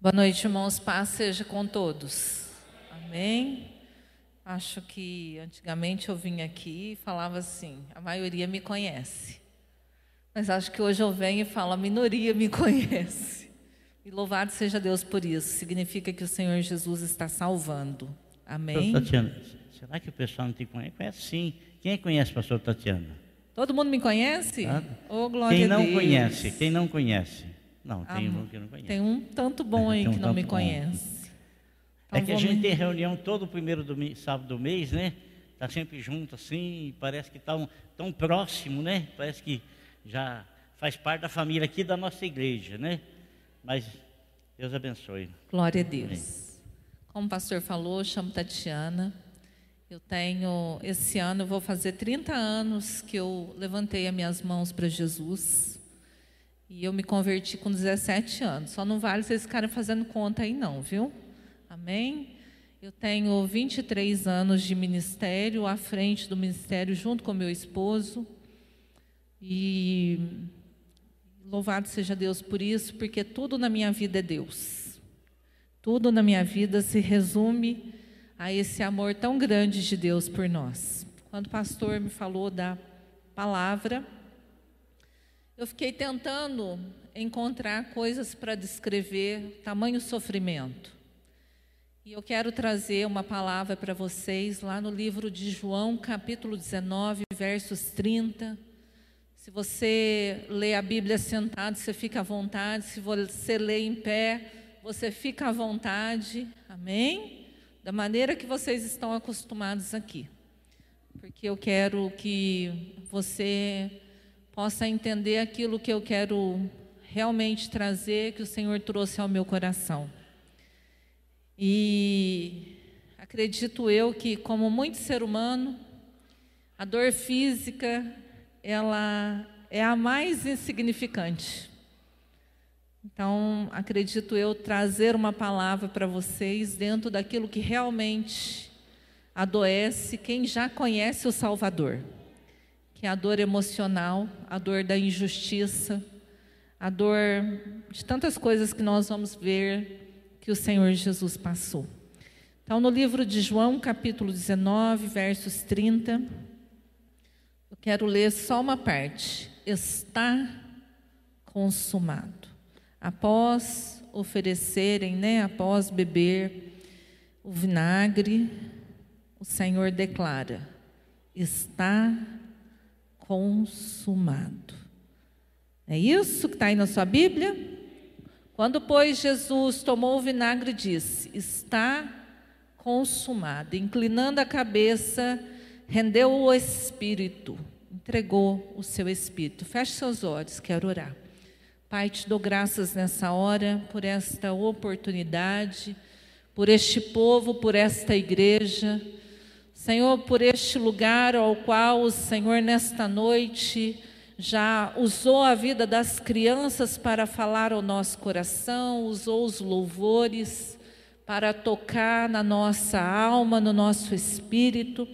Boa noite, irmãos. Paz seja com todos. Amém. Acho que antigamente eu vinha aqui e falava assim: a maioria me conhece. Mas acho que hoje eu venho e falo: a minoria me conhece. E louvado seja Deus por isso. Significa que o Senhor Jesus está salvando. Amém. Pastor Tatiana, será que o pessoal não te conhece? Conhece sim. Quem conhece, pastor Tatiana? Todo mundo me conhece? Ah, Oh, glória Quem a não Deus. conhece? Quem não conhece? Não, tem Amém. um que não conhece. Tem um tanto bom aí um que não me conhece. É Então que a gente me- tem reunião todo primeiro sábado do mês, né? Tá sempre junto assim, parece que tá um- tão próximo, né? Parece que já faz parte da família aqui da nossa igreja, né? Mas Deus abençoe. Glória a Deus. Como o pastor falou, eu chamo Tatiana. Eu tenho, esse ano eu vou fazer 30 anos que eu levantei as minhas mãos para Jesus. E eu me converti com 17 anos. Só não vale vocês ficarem fazendo conta aí não, viu? Amém? Eu tenho 23 anos de ministério, à frente do ministério, junto com meu esposo. E louvado seja Deus por isso, porque tudo na minha vida é Deus. Tudo na minha vida se resume a esse amor tão grande de Deus por nós. Quando o pastor me falou da palavra, eu fiquei tentando encontrar coisas para descrever tamanho sofrimento. E eu quero trazer uma palavra para vocês lá no livro de João, capítulo 19, versos 30. Se você lê a Bíblia sentado, você fica à vontade. Se você lê em pé, você fica à vontade. Amém? Da maneira que vocês estão acostumados aqui. Porque eu quero que você possa entender aquilo que eu quero realmente trazer, que o Senhor trouxe ao meu coração. E acredito eu que, como muito ser humano, a dor física ela é a mais insignificante. Então, acredito eu trazer uma palavra para vocês dentro daquilo que realmente adoece quem já conhece o Salvador, que é a dor emocional, a dor da injustiça, a dor de tantas coisas que nós vamos ver que o Senhor Jesus passou. Então, no livro de João, capítulo 19, versos 30, eu quero ler só uma parte. Está consumado. Após oferecerem, né, após beber o vinagre, o Senhor declara: está consumado. É isso que está aí na sua Bíblia? Quando, pois, Jesus tomou o vinagre, disse: Está consumado. Inclinando a cabeça, rendeu o espírito, entregou o seu espírito. Feche seus olhos, quero orar. Pai, te dou graças nessa hora por esta oportunidade, por este povo, por esta igreja. Senhor, por este lugar ao qual o Senhor, nesta noite, já usou a vida das crianças para falar ao nosso coração, usou os louvores para tocar na nossa alma, no nosso espírito.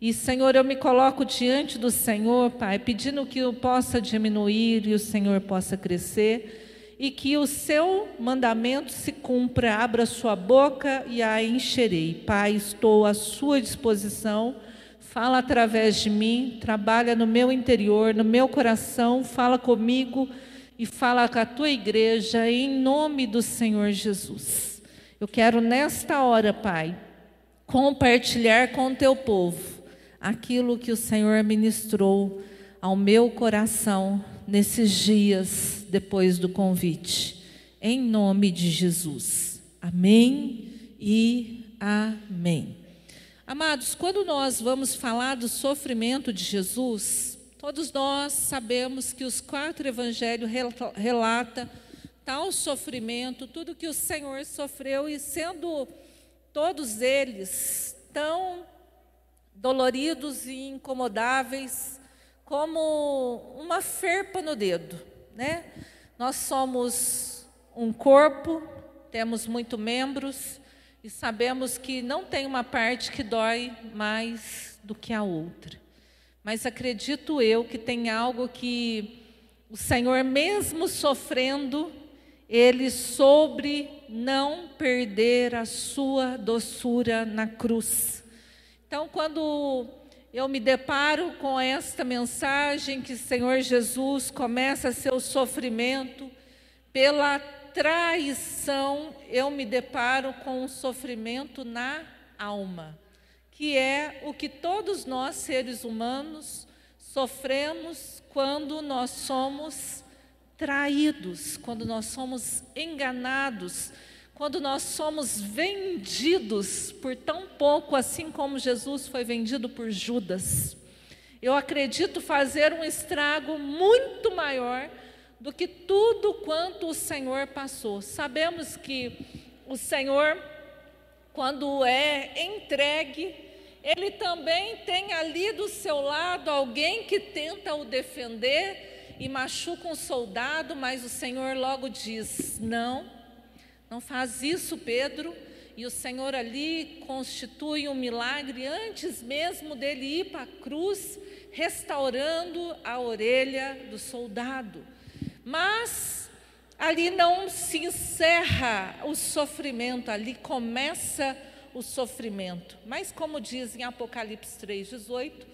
E, Senhor, eu me coloco diante do Senhor, Pai, pedindo que eu possa diminuir e o Senhor possa crescer, e que o seu mandamento se cumpra. Abra sua boca e a encherei. Pai, estou à sua disposição. Fala através de mim, trabalha no meu interior, no meu coração, fala comigo e fala com a tua igreja, em nome do Senhor Jesus. Eu quero nesta hora, Pai, compartilhar com o teu povo aquilo que o Senhor ministrou ao meu coração nesses dias depois do convite. Em nome de Jesus. Amém e amém. Amados, quando nós vamos falar do sofrimento de Jesus, todos nós sabemos que os quatro evangelhos rel- relata tal sofrimento, tudo que o Senhor sofreu e sendo todos eles tão doloridos e incomodáveis como uma ferpa no dedo, né? Nós somos um corpo, temos muitos membros e sabemos que não tem uma parte que dói mais do que a outra. Mas acredito eu que tem algo que o Senhor, mesmo sofrendo, ele soube não perder a sua doçura na cruz. Então, quando eu me deparo com esta mensagem que o Senhor Jesus começa seu sofrimento. Pela traição, eu me deparo com um sofrimento na alma, que é o que todos nós seres humanos sofremos quando nós somos traídos, quando nós somos enganados, quando nós somos vendidos por tão pouco, assim como Jesus foi vendido por Judas. Eu acredito fazer um estrago muito maior do que tudo quanto o Senhor passou. Sabemos que o Senhor, quando é entregue, ele também tem ali do seu lado alguém que tenta o defender e machuca um soldado, mas o Senhor logo diz: Não, não faz isso, Pedro. E o Senhor ali constitui um milagre antes mesmo dele ir para a cruz, restaurando a orelha do soldado. Mas ali não se encerra o sofrimento, ali começa o sofrimento. Mas como diz em Apocalipse 3:18,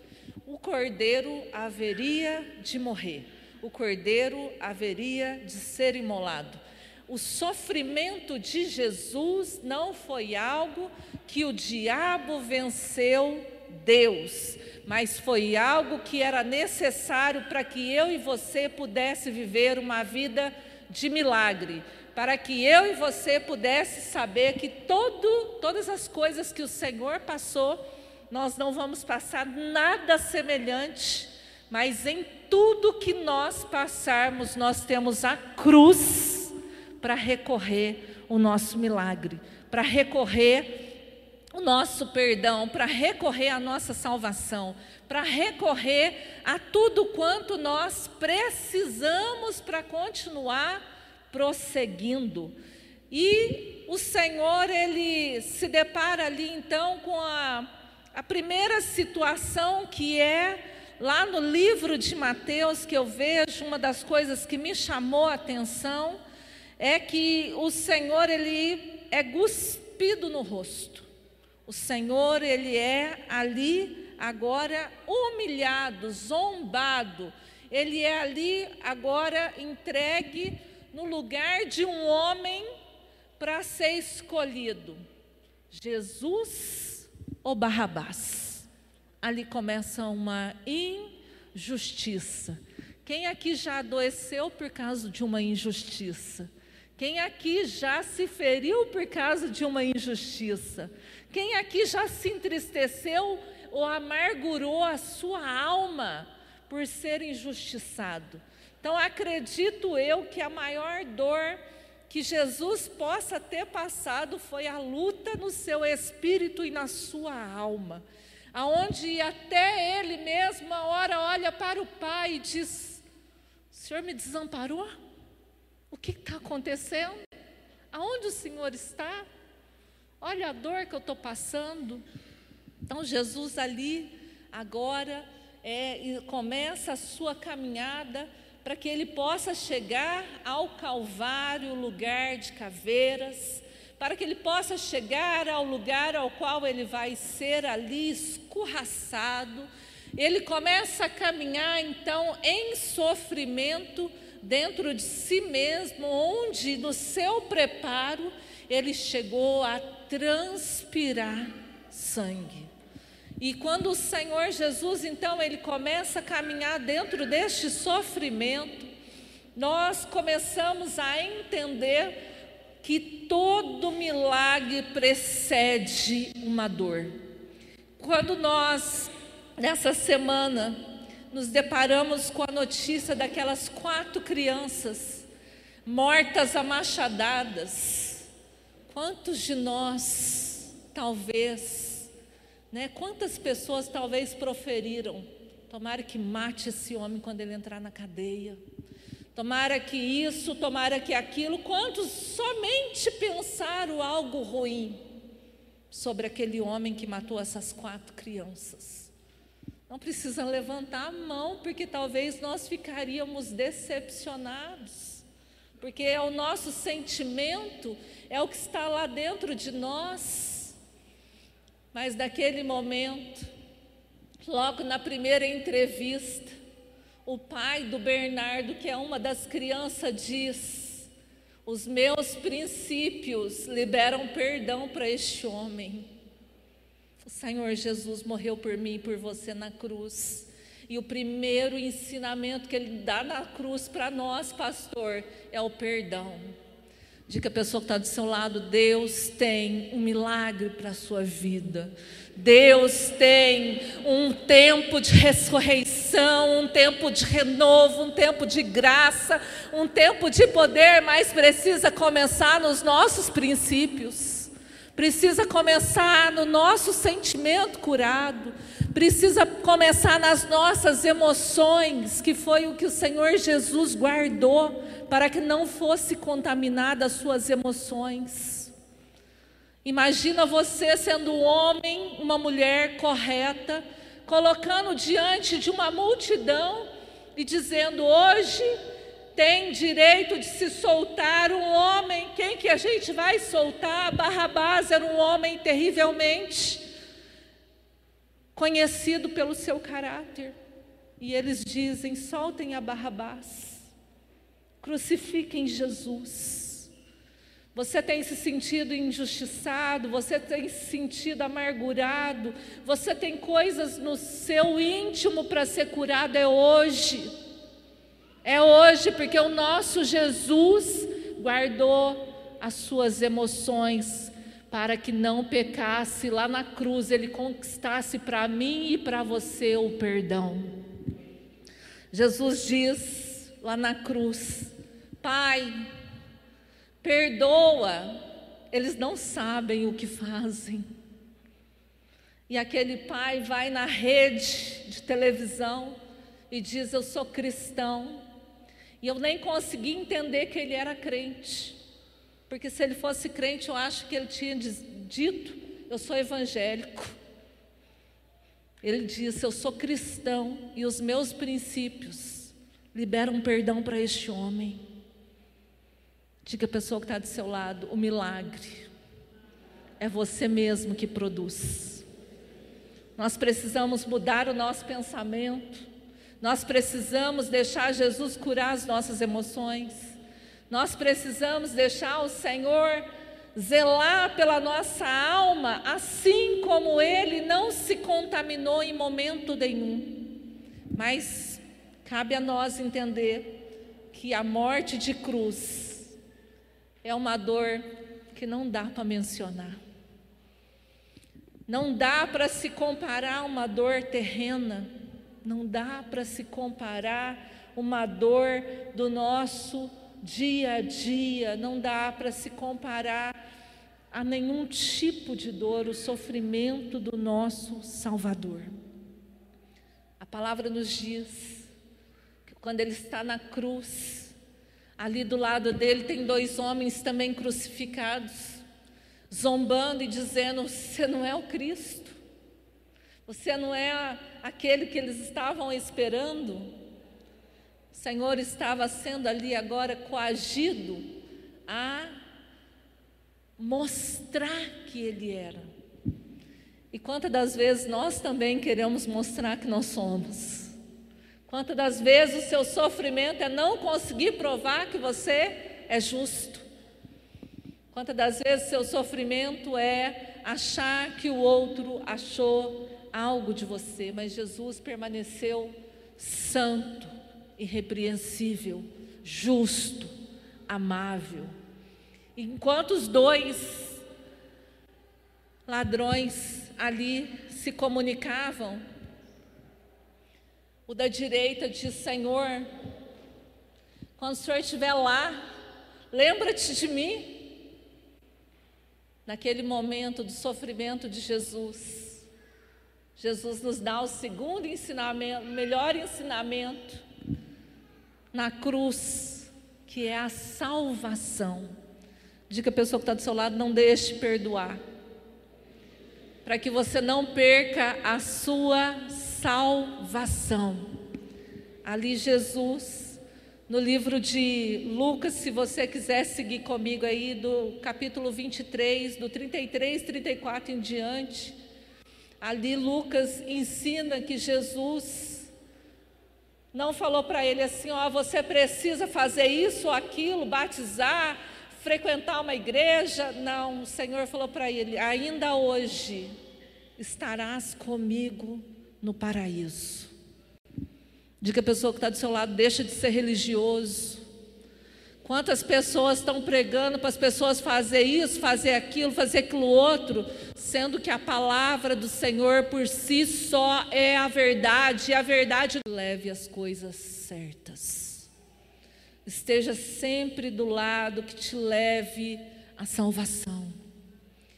o cordeiro haveria de morrer. O cordeiro haveria de ser imolado. O sofrimento de Jesus não foi algo que o diabo venceu Deus, mas foi algo que era necessário para que eu e você pudesse viver uma vida de milagre, para que eu e você pudesse saber que todo, todas as coisas que o Senhor passou, nós não vamos passar nada semelhante, mas em tudo que nós passarmos, nós temos a cruz para recorrer o nosso milagre, para recorrer o nosso perdão, para recorrer à nossa salvação, para recorrer a tudo quanto nós precisamos para continuar prosseguindo. E o Senhor, ele se depara ali então com a, a primeira situação que é lá no livro de Mateus, que eu vejo, uma das coisas que me chamou a atenção, é que o Senhor, ele é cuspido no rosto. O Senhor, ele é ali agora humilhado, zombado. Ele é ali agora entregue no lugar de um homem para ser escolhido. Jesus ou Barrabás? Ali começa uma injustiça. Quem aqui já adoeceu por causa de uma injustiça? Quem aqui já se feriu por causa de uma injustiça? Quem aqui já se entristeceu ou amargurou a sua alma por ser injustiçado? Então, acredito eu que a maior dor que Jesus possa ter passado foi a luta no seu espírito e na sua alma, aonde até ele mesmo, uma hora, olha para o Pai e diz: O Senhor me desamparou? O que está acontecendo? Aonde o Senhor está? Olha a dor que eu estou passando. Então, Jesus ali, agora, é, começa a sua caminhada para que ele possa chegar ao Calvário, lugar de caveiras, para que ele possa chegar ao lugar ao qual ele vai ser ali escorraçado. Ele começa a caminhar então em sofrimento dentro de si mesmo, onde no seu preparo ele chegou a transpirar sangue. E quando o Senhor Jesus, então, ele começa a caminhar dentro deste sofrimento, nós começamos a entender que todo milagre precede uma dor. Quando nós, nessa semana, nos deparamos com a notícia daquelas quatro crianças mortas a machadadas, Quantos de nós, talvez, né, quantas pessoas talvez proferiram, tomara que mate esse homem quando ele entrar na cadeia, tomara que isso, tomara que aquilo, quantos somente pensaram algo ruim sobre aquele homem que matou essas quatro crianças. Não precisa levantar a mão, porque talvez nós ficaríamos decepcionados porque é o nosso sentimento, é o que está lá dentro de nós. Mas naquele momento, logo na primeira entrevista, o pai do Bernardo, que é uma das crianças, diz: Os meus princípios liberam perdão para este homem. O Senhor Jesus morreu por mim e por você na cruz. E o primeiro ensinamento que ele dá na cruz para nós, pastor, é o perdão. Diga a pessoa que está do seu lado: Deus tem um milagre para a sua vida. Deus tem um tempo de ressurreição, um tempo de renovo, um tempo de graça, um tempo de poder, mas precisa começar nos nossos princípios, precisa começar no nosso sentimento curado, precisa começar nas nossas emoções, que foi o que o Senhor Jesus guardou para que não fosse contaminada as suas emoções. Imagina você sendo um homem, uma mulher correta, colocando diante de uma multidão e dizendo: hoje tem direito de se soltar um homem. Quem que a gente vai soltar? Barrabás era um homem terrivelmente conhecido pelo seu caráter. E eles dizem: soltem a Barrabás, crucifiquem Jesus. Você tem se sentido injustiçado, você tem se sentido amargurado, você tem coisas no seu íntimo para ser curado, é hoje. É hoje, porque o nosso Jesus guardou as suas emoções, para que não pecasse lá na cruz, ele conquistasse para mim e para você o perdão. Jesus diz lá na cruz: Pai, perdoa, eles não sabem o que fazem. E aquele pai vai na rede de televisão e diz: Eu sou cristão. E eu nem consegui entender que ele era crente. Porque se ele fosse crente, eu acho que ele tinha dito: Eu sou evangélico. Ele disse: Eu sou cristão e os meus princípios liberam perdão para este homem. Diga a pessoa que está do seu lado: o milagre é você mesmo que produz. Nós precisamos mudar o nosso pensamento, nós precisamos deixar Jesus curar as nossas emoções. Nós precisamos deixar o Senhor zelar pela nossa alma, assim como ele não se contaminou em momento nenhum. Mas cabe a nós entender que a morte de cruz é uma dor que não dá para mencionar. Não dá para se comparar uma dor terrena, não dá para se comparar uma dor do nosso dia a dia, não dá para se comparar a nenhum tipo de dor, o sofrimento do nosso Salvador. A palavra nos diz que quando ele está na cruz, ali do lado dele tem dois homens também crucificados, zombando e dizendo: Você não é o Cristo, você não é aquele que eles estavam esperando. O Senhor estava sendo ali agora coagido a mostrar que Ele era. E quantas das vezes nós também queremos mostrar que nós somos? Quantas das vezes o seu sofrimento é não conseguir provar que você é justo? Quantas das vezes seu sofrimento é achar que o outro achou algo de você, mas Jesus permaneceu santo, irrepreensível, justo, amável. Enquanto os dois ladrões ali se comunicavam, o da direita disse: Senhor, quando o Senhor estiver lá, lembra-te de mim. Naquele momento do sofrimento de Jesus, Jesus nos dá o segundo ensinamento, o melhor ensinamento na cruz, que é a salvação. Diga a pessoa que está do seu lado: não deixe perdoar, para que você não perca a sua salvação. Ali Jesus no livro de Lucas, se você quiser seguir comigo aí, do capítulo 23, do 33, 34 em diante. Ali Lucas ensina que Jesus não falou para ele assim: ó, você precisa fazer isso ou aquilo, batizar, frequentar uma igreja. Não, o Senhor falou para ele: ainda hoje estarás comigo no paraíso. Diga a pessoa que está do seu lado: deixa de ser religioso. Quantas pessoas estão pregando para as pessoas fazer isso, fazer aquilo, fazer aquilo outro, sendo que a palavra do Senhor por si só é a verdade, e a verdade leve as coisas certas. Esteja sempre do lado que te leve à salvação.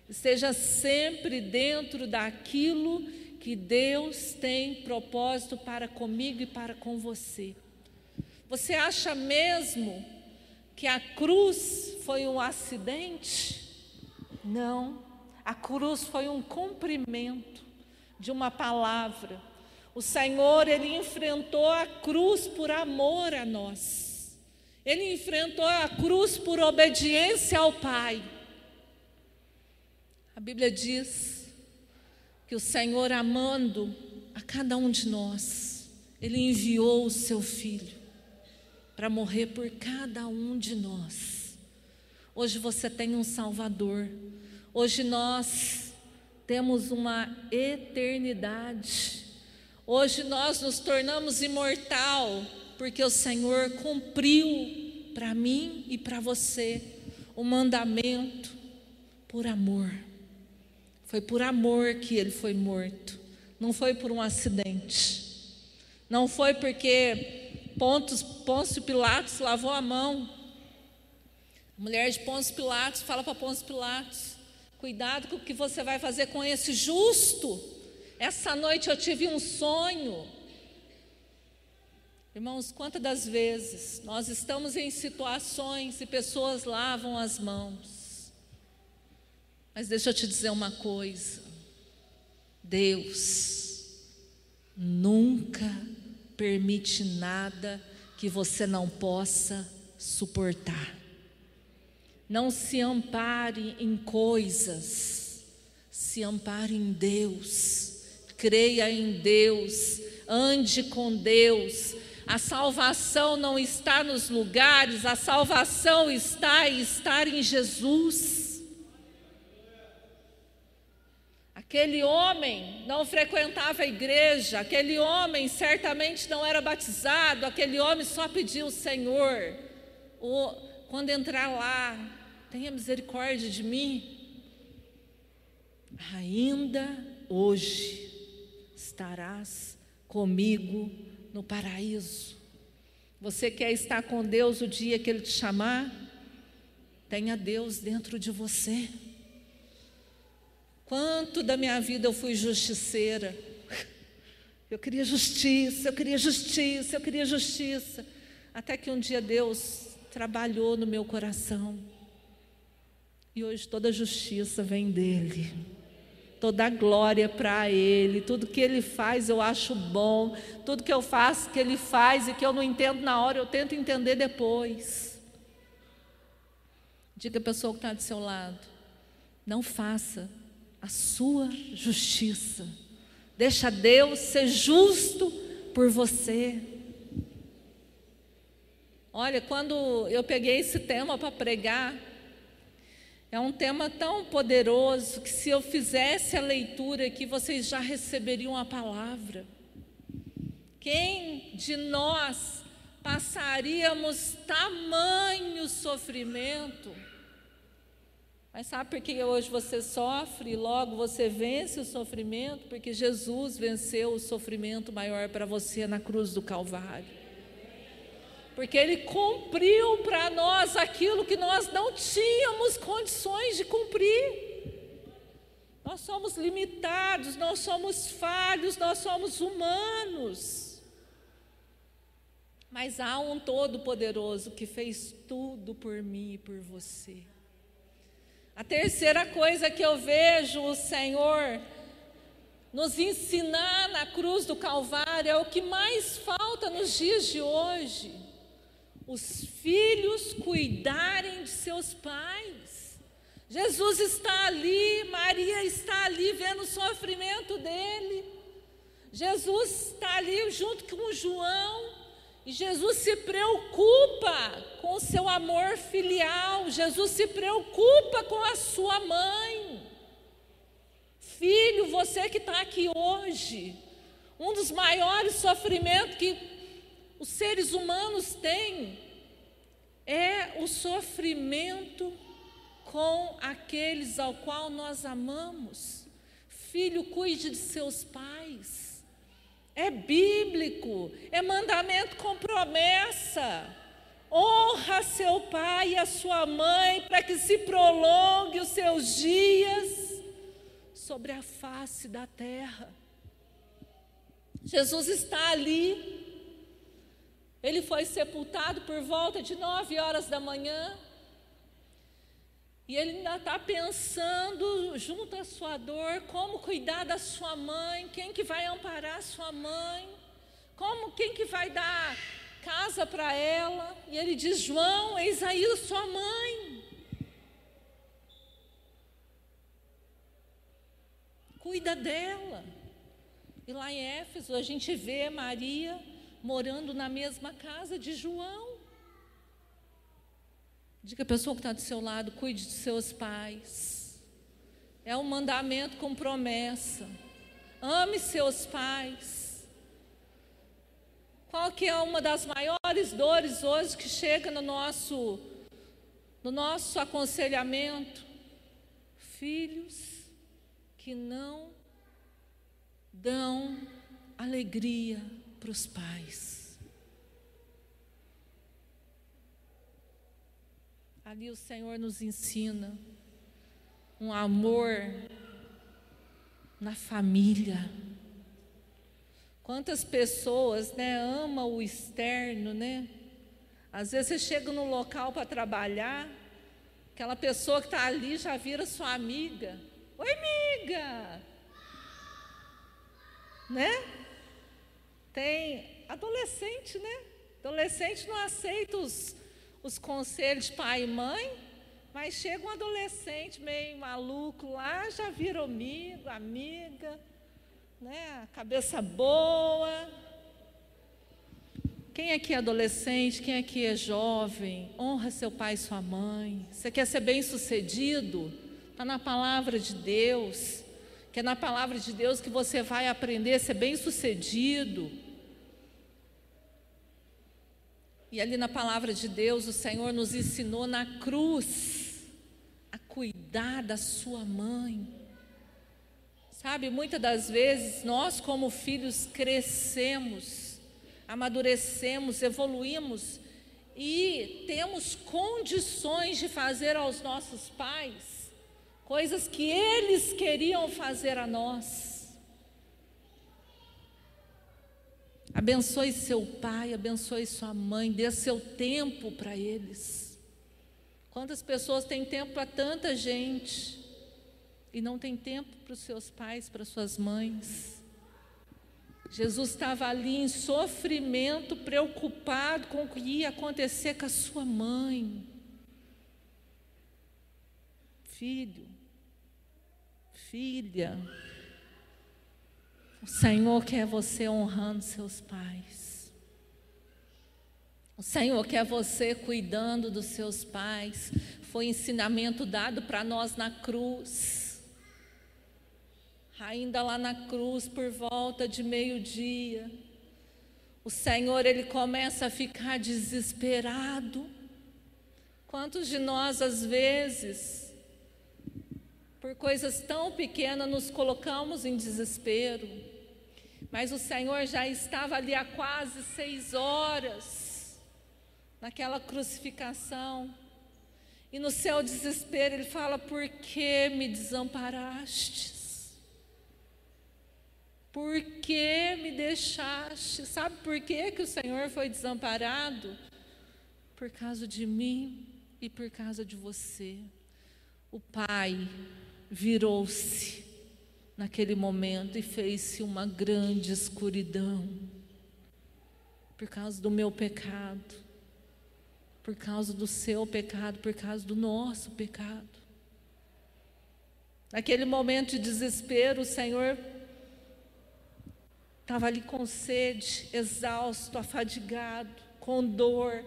Esteja sempre dentro daquilo que Deus tem propósito para comigo e para com você. Você acha mesmo que a cruz foi um acidente? Não. A cruz foi um cumprimento de uma palavra. O Senhor, ele enfrentou a cruz por amor a nós. Ele enfrentou a cruz por obediência ao Pai. A Bíblia diz que o Senhor, amando a cada um de nós, Ele enviou o seu Filho para morrer por cada um de nós. Hoje você tem um Salvador, hoje nós temos uma eternidade, hoje nós nos tornamos imortal, porque o Senhor cumpriu para mim e para você o mandamento por amor. Foi por amor que ele foi morto, não foi por um acidente. Não foi porque Pontos, Pôncio Pilatos lavou a mão. A mulher de Pôncio Pilatos fala para Pôncio Pilatos: Cuidado com o que você vai fazer com esse justo. Essa noite eu tive um sonho. Irmãos, quantas das vezes nós estamos em situações e pessoas lavam as mãos, mas deixa eu te dizer uma coisa: Deus nunca permite nada que você não possa suportar. Não se ampare em coisas, se ampare em Deus, creia em Deus, ande com Deus. A salvação não está nos lugares, a salvação está em estar em Jesus. Aquele homem não frequentava a igreja, aquele homem certamente não era batizado, aquele homem só pediu o Senhor, o, quando entrar lá, tenha misericórdia de mim. Ainda hoje estarás comigo no paraíso. Você quer estar com Deus o dia que Ele te chamar? Tenha Deus dentro de você. Quanto da minha vida eu fui justiceira. Eu queria justiça, eu queria justiça, eu queria justiça. Até que um dia Deus trabalhou no meu coração. E hoje toda justiça vem dele. Toda glória para ele. Tudo que ele faz eu acho bom. Tudo que eu faço que ele faz e que eu não entendo na hora, eu tento entender depois. Diga a pessoa que está do seu lado: não faça a sua justiça. Deixa Deus ser justo por você. Olha, quando eu peguei esse tema para pregar, é um tema tão poderoso que se eu fizesse a leitura aqui, vocês já receberiam a palavra. Quem de nós passaríamos tamanho sofrimento? Mas sabe por que hoje você sofre e logo você vence o sofrimento? Porque Jesus venceu o sofrimento maior para você na cruz do Calvário. Porque Ele cumpriu para nós aquilo que nós não tínhamos condições de cumprir. Nós somos limitados, nós somos falhos, nós somos humanos. Mas há um Todo-Poderoso que fez tudo por mim e por você. A terceira coisa que eu vejo o Senhor nos ensinar na cruz do Calvário é o que mais falta nos dias de hoje. os filhos cuidarem de seus pais. Jesus está ali, Maria está ali vendo o sofrimento dele. Jesus está ali junto com João, e Jesus se preocupa com o seu amor filial, Jesus se preocupa com a sua mãe. Filho, você que está aqui hoje, um dos maiores sofrimentos que os seres humanos têm é o sofrimento com aqueles ao qual nós amamos. Filho, cuide de seus pais. É bíblico, é mandamento com promessa. Honra seu pai e a sua mãe para que se prolongue os seus dias sobre a face da terra. Jesus está ali. Ele foi sepultado por volta de nove horas da manhã. E ele ainda está pensando, junto à sua dor, como cuidar da sua mãe, quem que vai amparar a sua mãe, como quem que vai dar casa para ela. E ele diz: João, eis aí sua mãe. Cuida dela. E lá em Éfeso a gente vê Maria morando na mesma casa de João. Diga a pessoa que está do seu lado, cuide de seus pais. É um mandamento com promessa. Ame seus pais. Qual que é uma das maiores dores hoje que chega no nosso no nosso aconselhamento? Filhos que não dão alegria para os pais. Ali o Senhor nos ensina um amor na família. Quantas pessoas, né, amam o externo, né? Às vezes você chega no local para trabalhar, aquela pessoa que está ali já vira sua amiga. Oi, amiga! Né? Tem adolescente, né? Adolescente não aceita os, os conselhos de pai e mãe, mas chega um adolescente meio maluco lá, já vira amigo, amiga, né? Cabeça boa. Quem aqui é adolescente, quem aqui é jovem, honra seu pai e sua mãe. Você quer ser bem sucedido? Está na palavra de Deus. Que é na palavra de Deus que você vai aprender a ser bem sucedido. E ali na palavra de Deus, o Senhor nos ensinou na cruz a cuidar da sua mãe. Sabe, muitas das vezes nós, como filhos, crescemos, amadurecemos, evoluímos e temos condições de fazer aos nossos pais coisas que eles queriam fazer a nós. Abençoe seu pai, abençoe sua mãe, dê seu tempo para eles. Quantas pessoas têm tempo para tanta gente e não tem tempo para os seus pais, para suas mães? Jesus estava ali em sofrimento, preocupado com o que ia acontecer com a sua mãe. Filho, filha, o Senhor quer você honrando seus pais. O Senhor quer você cuidando dos seus pais. Foi ensinamento dado para nós na cruz. Ainda lá na cruz, por volta de meio-dia, o Senhor ele começa a ficar desesperado. Quantos de nós às vezes, por coisas tão pequenas, nos colocamos em desespero? Mas o Senhor já estava ali há quase seis horas, naquela crucificação. E no seu desespero ele fala: Por que me desamparastes? Por que me deixaste? Sabe por que, que o Senhor foi desamparado? Por causa de mim e por causa de você. O Pai virou-se naquele momento e fez-se uma grande escuridão por causa do meu pecado. por causa do seu pecado, por causa do nosso pecado. Naquele momento de desespero, o Senhor estava ali com sede, exausto, afadigado, com dor.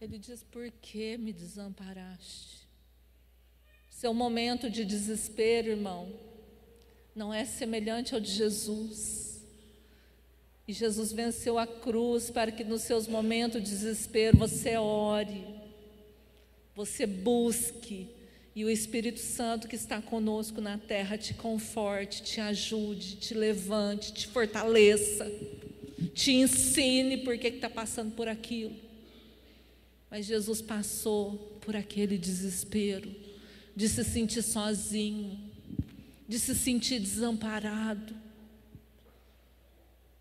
Ele diz: Por que me desamparaste? Seu momento de desespero, irmão, não é semelhante ao de Jesus. E Jesus venceu a cruz para que nos seus momentos de desespero você ore, você busque, e o Espírito Santo que está conosco na terra te conforte, te ajude, te levante, te fortaleça, te ensine por que está passando por aquilo. Mas Jesus passou por aquele desespero de se sentir sozinho, de se sentir desamparado.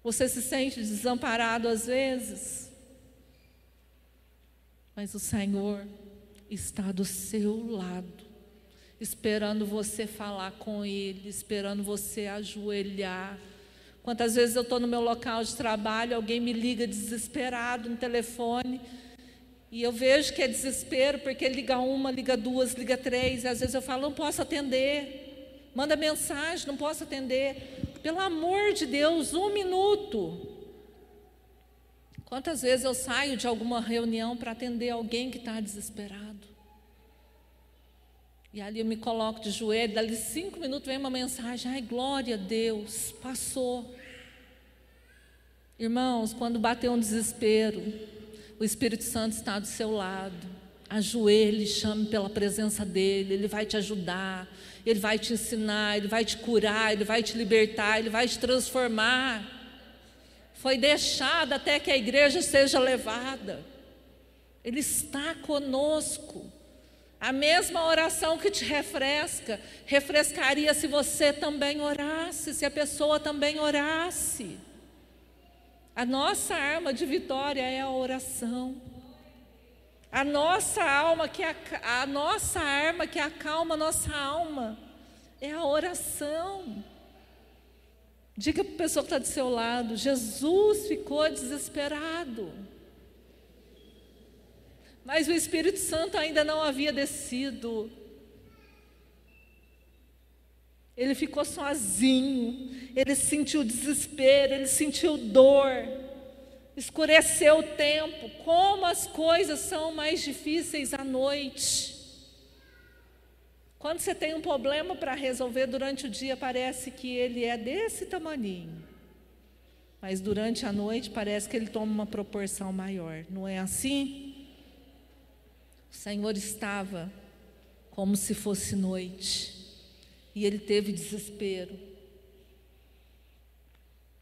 Você se sente desamparado às vezes, mas o Senhor está do seu lado, esperando você falar com Ele, esperando você ajoelhar. Quantas vezes eu estou no meu local de trabalho, alguém me liga desesperado no telefone, e eu vejo que é desespero, porque liga uma, liga duas, liga três, e às vezes eu falo, não posso atender. Manda mensagem, não posso atender. Pelo amor de Deus, um minuto. Quantas vezes eu saio de alguma reunião para atender alguém que está desesperado? E ali eu me coloco de joelho, dali cinco minutos vem uma mensagem, ai glória a Deus, passou. Irmãos, quando bateu um desespero, o Espírito Santo está do seu lado. Ajoelhe, chame pela presença dele, ele vai te ajudar, ele vai te ensinar, ele vai te curar, ele vai te libertar, ele vai te transformar foi deixada até que a igreja seja levada. Ele está conosco. A mesma oração que te refresca, refrescaria se você também orasse, se a pessoa também orasse. A nossa arma de vitória é a oração. A nossa alma que a, a nossa arma que acalma a nossa alma é a oração. Diga para a pessoa que está do seu lado: Jesus ficou desesperado. Mas o Espírito Santo ainda não havia descido. Ele ficou sozinho, ele sentiu desespero, ele sentiu dor, escureceu o tempo. Como as coisas são mais difíceis à noite. Quando você tem um problema para resolver durante o dia, parece que ele é desse tamaninho. Mas durante a noite parece que ele toma uma proporção maior. Não é assim? O Senhor estava como se fosse noite. E ele teve desespero.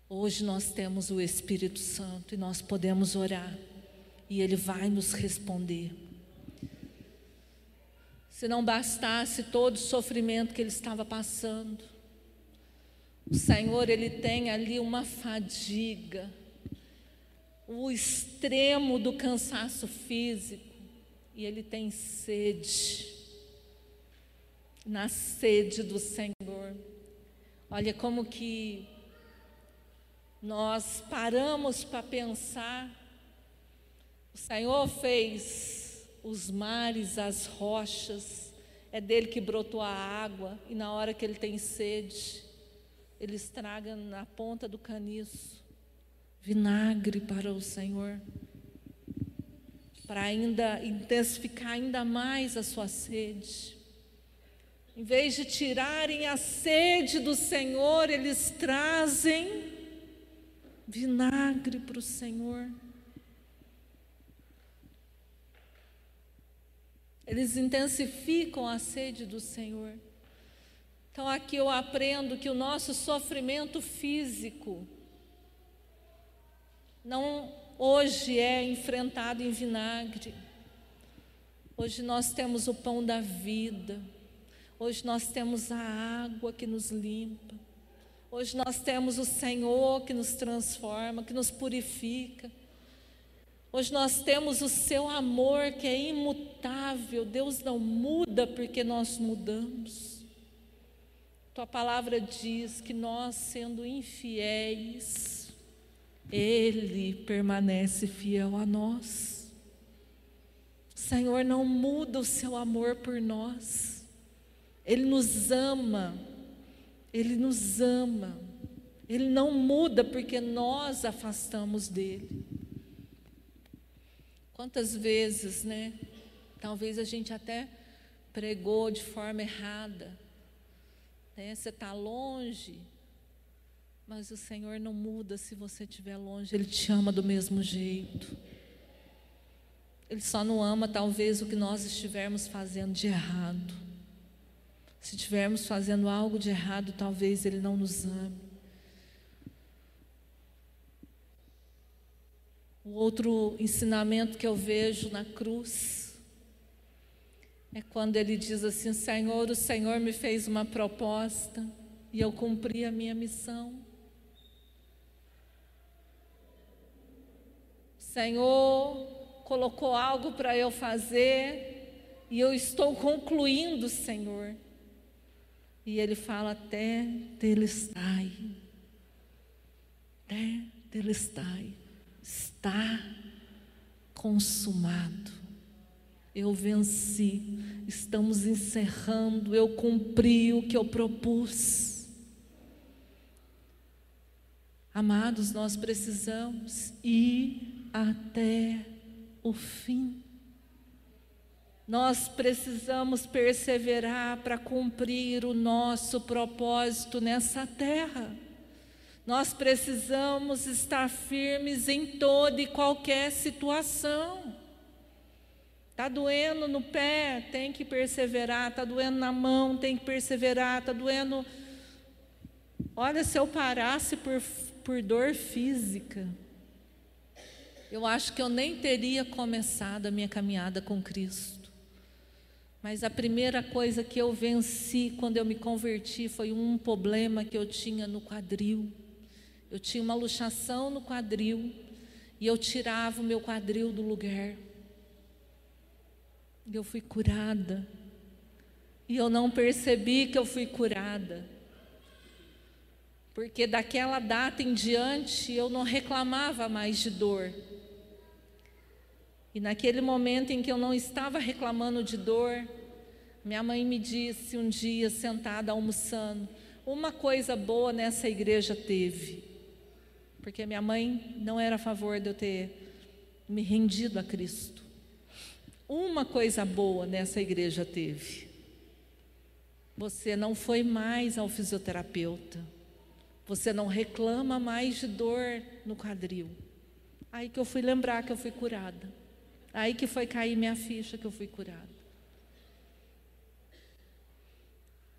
Hoje nós temos o Espírito Santo e nós podemos orar. E ele vai nos responder. Se não bastasse todo o sofrimento que ele estava passando, o Senhor, ele tem ali uma fadiga, o extremo do cansaço físico, e ele tem sede, na sede do Senhor. Olha como que nós paramos para pensar, o Senhor fez os mares, as rochas, é dele que brotou a água, e na hora que ele tem sede, ele estraga na ponta do caniço vinagre para o Senhor, para ainda intensificar ainda mais a sua sede. Em vez de tirarem a sede do Senhor, eles trazem vinagre para o Senhor. eles intensificam a sede do Senhor. Então aqui eu aprendo que o nosso sofrimento físico não hoje é enfrentado em vinagre. Hoje nós temos o pão da vida. Hoje nós temos a água que nos limpa. Hoje nós temos o Senhor que nos transforma, que nos purifica. Hoje nós temos o seu amor que é imutável. Deus não muda porque nós mudamos. Tua palavra diz que nós, sendo infiéis, Ele permanece fiel a nós. O Senhor não muda o seu amor por nós. Ele nos ama. Ele nos ama. Ele não muda porque nós afastamos dele. Quantas vezes, né? Talvez a gente até pregou de forma errada. Né? Você está longe, mas o Senhor não muda se você estiver longe, Ele te ama do mesmo jeito. Ele só não ama, talvez, o que nós estivermos fazendo de errado. Se estivermos fazendo algo de errado, talvez Ele não nos ame. O outro ensinamento que eu vejo na cruz é quando ele diz assim: Senhor, o Senhor me fez uma proposta e eu cumpri a minha missão. Senhor colocou algo para eu fazer e eu estou concluindo, Senhor. E ele fala até telestai. Até telestai. Está consumado. Eu venci. Estamos encerrando. Eu cumpri o que eu propus. Amados, nós precisamos ir até o fim. Nós precisamos perseverar para cumprir o nosso propósito nessa terra. Nós precisamos estar firmes em toda e qualquer situação. Está doendo no pé, tem que perseverar. Está doendo na mão, tem que perseverar. Está doendo. Olha, se eu parasse por, por dor física, eu acho que eu nem teria começado a minha caminhada com Cristo. Mas a primeira coisa que eu venci quando eu me converti foi um problema que eu tinha no quadril. Eu tinha uma luxação no quadril e eu tirava o meu quadril do lugar. E eu fui curada. E eu não percebi que eu fui curada. Porque daquela data em diante eu não reclamava mais de dor. E naquele momento em que eu não estava reclamando de dor, minha mãe me disse um dia, sentada almoçando, uma coisa boa nessa igreja teve. Porque minha mãe não era a favor de eu ter me rendido a Cristo. Uma coisa boa nessa igreja teve. Você não foi mais ao fisioterapeuta. Você não reclama mais de dor no quadril. Aí que eu fui lembrar que eu fui curada. Aí que foi cair minha ficha que eu fui curada.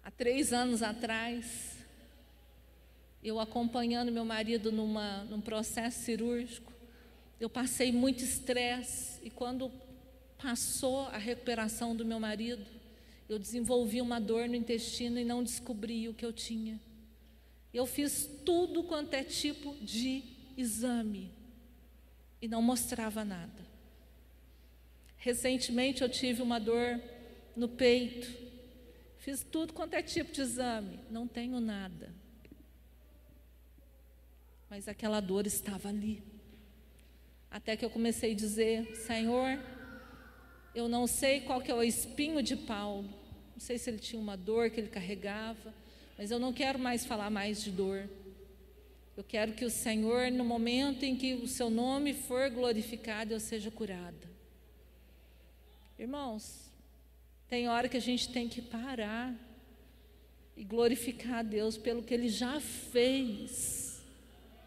Há três anos atrás, eu acompanhando meu marido numa, num processo cirúrgico, eu passei muito estresse e quando passou a recuperação do meu marido, eu desenvolvi uma dor no intestino e não descobri o que eu tinha. Eu fiz tudo quanto é tipo de exame e não mostrava nada. Recentemente eu tive uma dor no peito. Fiz tudo quanto é tipo de exame, não tenho nada. Mas aquela dor estava ali. Até que eu comecei a dizer: Senhor, eu não sei qual que é o espinho de Paulo. Não sei se ele tinha uma dor que ele carregava, mas eu não quero mais falar mais de dor. Eu quero que o Senhor, no momento em que o seu nome for glorificado, eu seja curada. Irmãos, tem hora que a gente tem que parar e glorificar a Deus pelo que Ele já fez,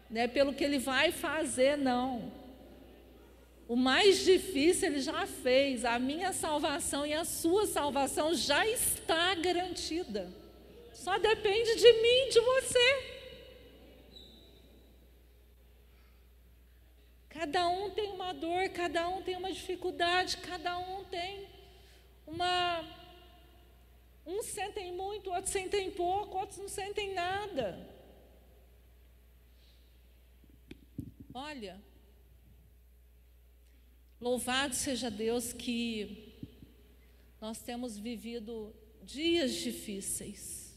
não é pelo que Ele vai fazer, não. O mais difícil Ele já fez, a minha salvação e a sua salvação já está garantida, só depende de mim, de você. Cada um tem uma dor, cada um tem uma dificuldade, cada um tem uma. Uns sentem muito, outros sentem pouco, outros não sentem nada. Olha, louvado seja Deus que nós temos vivido dias difíceis.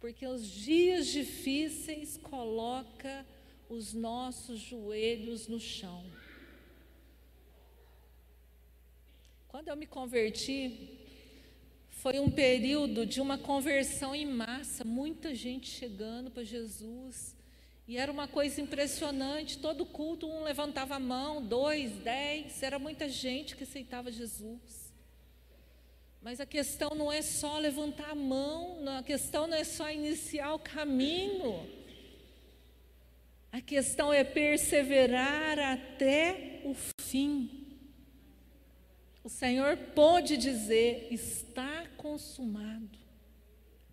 Porque os dias difíceis coloca os nossos joelhos no chão. Quando eu me converti, foi um período de uma conversão em massa, muita gente chegando para Jesus. E era uma coisa impressionante, todo culto um levantava a mão, dois, dez, era muita gente que aceitava Jesus. Mas a questão não é só levantar a mão, a questão não é só iniciar o caminho. A questão é perseverar até o fim. O Senhor pôde dizer: está consumado.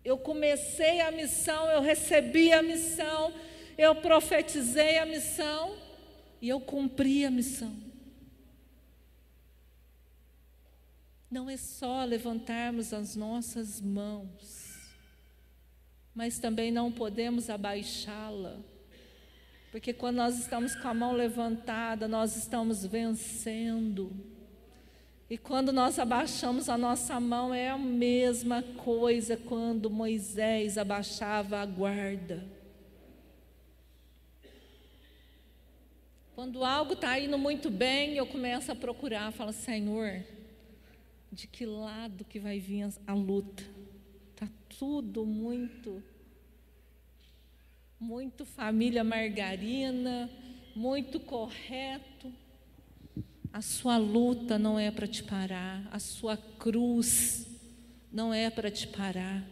Eu comecei a missão, eu recebi a missão, eu profetizei a missão e eu cumpri a missão. Não é só levantarmos as nossas mãos, mas também não podemos abaixá-la, porque quando nós estamos com a mão levantada, nós estamos vencendo. E quando nós abaixamos a nossa mão, é a mesma coisa quando Moisés abaixava a guarda. Quando algo está indo muito bem, eu começo a procurar, falo, Senhor, de que lado que vai vir a, luta? Está tudo muito, muito família margarina, muito correto. A sua luta não é para te parar, a sua cruz não é para te parar.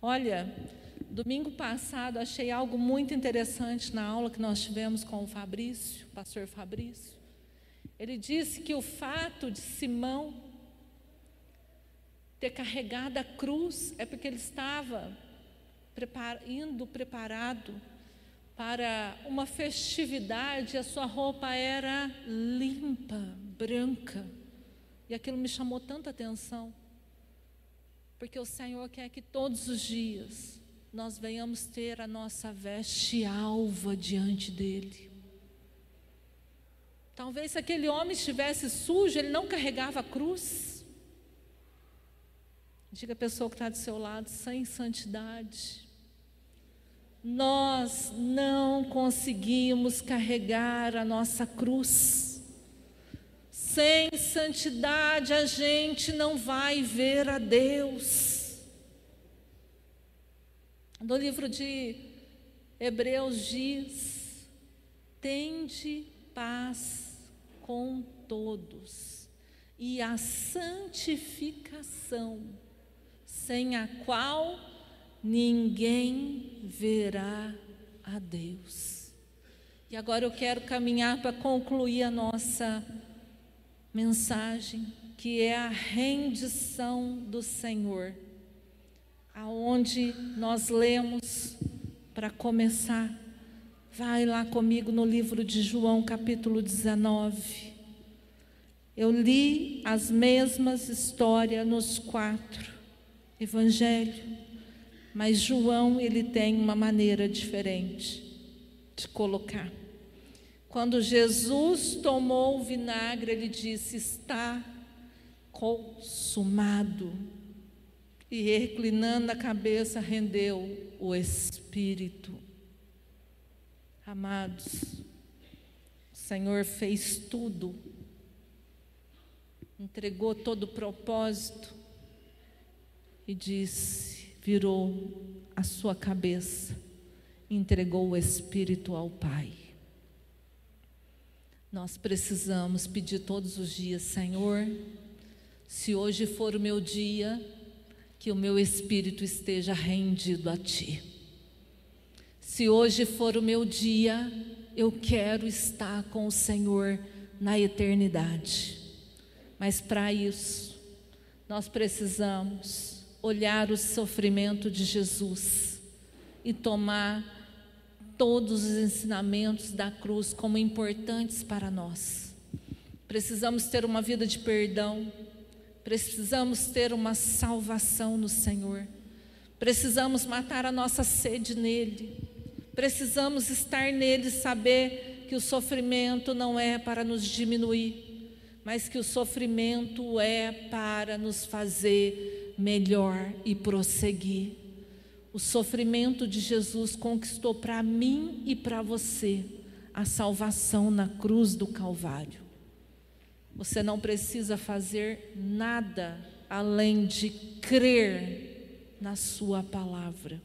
Olha, domingo passado achei algo muito interessante na aula que nós tivemos com o Fabrício, o pastor Fabrício. Ele disse que o fato de Simão ter carregado a cruz é porque ele estava indo preparado para uma festividade, a sua roupa era limpa, branca. E aquilo me chamou tanta atenção. Porque o Senhor quer que todos os dias nós venhamos ter a nossa veste alva diante dEle. Talvez se aquele homem estivesse sujo, ele não carregava a cruz. Diga a pessoa que está do seu lado, sem santidade nós não conseguimos carregar a nossa cruz. Sem santidade a gente não vai ver a Deus. No livro de Hebreus diz: tende paz com todos e a santificação, sem a qual ninguém verá a Deus. E agora eu quero caminhar para concluir a nossa mensagem, que é a rendição do Senhor, aonde nós lemos para começar. Vai lá comigo no livro de João, capítulo 19. Eu li as mesmas histórias nos quatro evangelhos. Mas João, ele tem uma maneira diferente de colocar. Quando Jesus tomou o vinagre, ele disse: Está consumado. E reclinando a cabeça, rendeu o Espírito. Amados, o Senhor fez tudo, entregou todo o propósito e disse: virou a sua cabeça, entregou o Espírito ao Pai. Nós precisamos pedir todos os dias, Senhor, se hoje for o meu dia, que o meu espírito esteja rendido a Ti. Se hoje for o meu dia, eu quero estar com o Senhor na eternidade. Mas para isso, nós precisamos olhar o sofrimento de Jesus e tomar todos os ensinamentos da cruz como importantes para nós. Precisamos ter uma vida de perdão, precisamos ter uma salvação no Senhor, precisamos matar a nossa sede nele, precisamos estar nele saber que o sofrimento não é para nos diminuir, mas que o sofrimento é para nos fazer melhor e prosseguir. O sofrimento de Jesus conquistou para mim e para você a salvação na cruz do Calvário. Você não precisa fazer nada além de crer na Sua palavra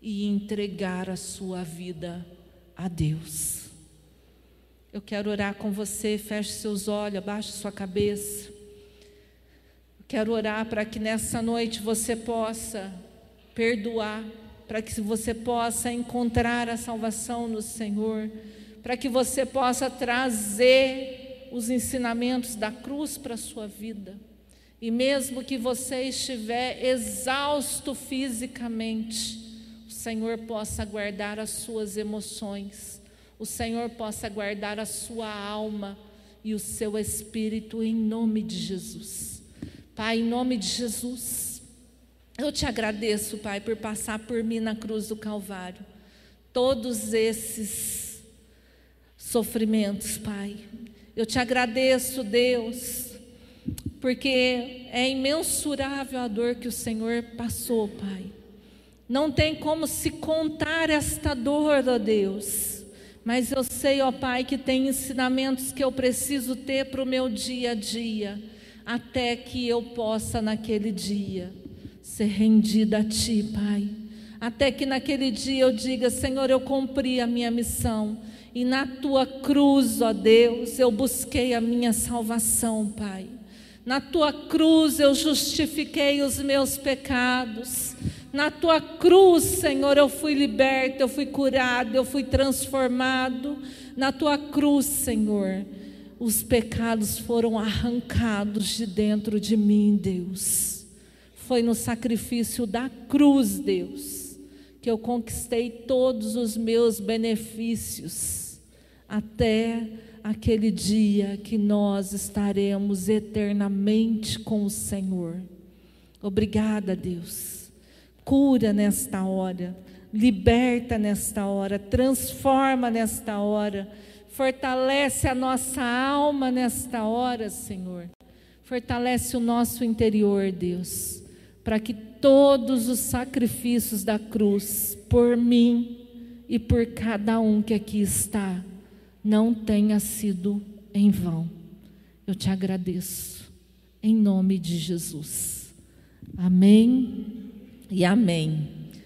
e entregar a sua vida a Deus. Eu quero orar com você, feche seus olhos, abaixe sua cabeça. Quero orar para que nessa noite você possa perdoar, para que você possa encontrar a salvação no Senhor, para que você possa trazer os ensinamentos da cruz para a sua vida. E mesmo que você estiver exausto fisicamente, o Senhor possa guardar as suas emoções, o Senhor possa guardar a sua alma e o seu espírito em nome de Jesus. Pai, em nome de Jesus, eu te agradeço, Pai, por passar por mim na cruz do Calvário. Todos esses sofrimentos, Pai. Eu te agradeço, Deus, porque é imensurável a dor que o Senhor passou, Pai. Não tem como se contar esta dor, ó Deus. Mas eu sei, ó Pai, que tem ensinamentos que eu preciso ter para o meu dia a dia, até que eu possa naquele dia ser rendida a Ti, Pai. Até que naquele dia eu diga, Senhor, eu cumpri a minha missão. E na Tua cruz, ó Deus, eu busquei a minha salvação, Pai. Na tua cruz eu justifiquei os meus pecados. Na tua cruz, Senhor, eu fui liberto, eu fui curado, eu fui transformado. Na tua cruz, Senhor, os pecados foram arrancados de dentro de mim, Deus. Foi no sacrifício da cruz, Deus, que eu conquistei todos os meus benefícios até aquele dia que nós estaremos eternamente com o Senhor. Obrigada, Deus. Cura nesta hora, liberta nesta hora, transforma nesta hora, fortalece a nossa alma nesta hora, Senhor. Fortalece o nosso interior, Deus, para que todos os sacrifícios da cruz, por mim e por cada um que aqui está, não tenha sido em vão. Eu te agradeço, em nome de Jesus. Amém e amém.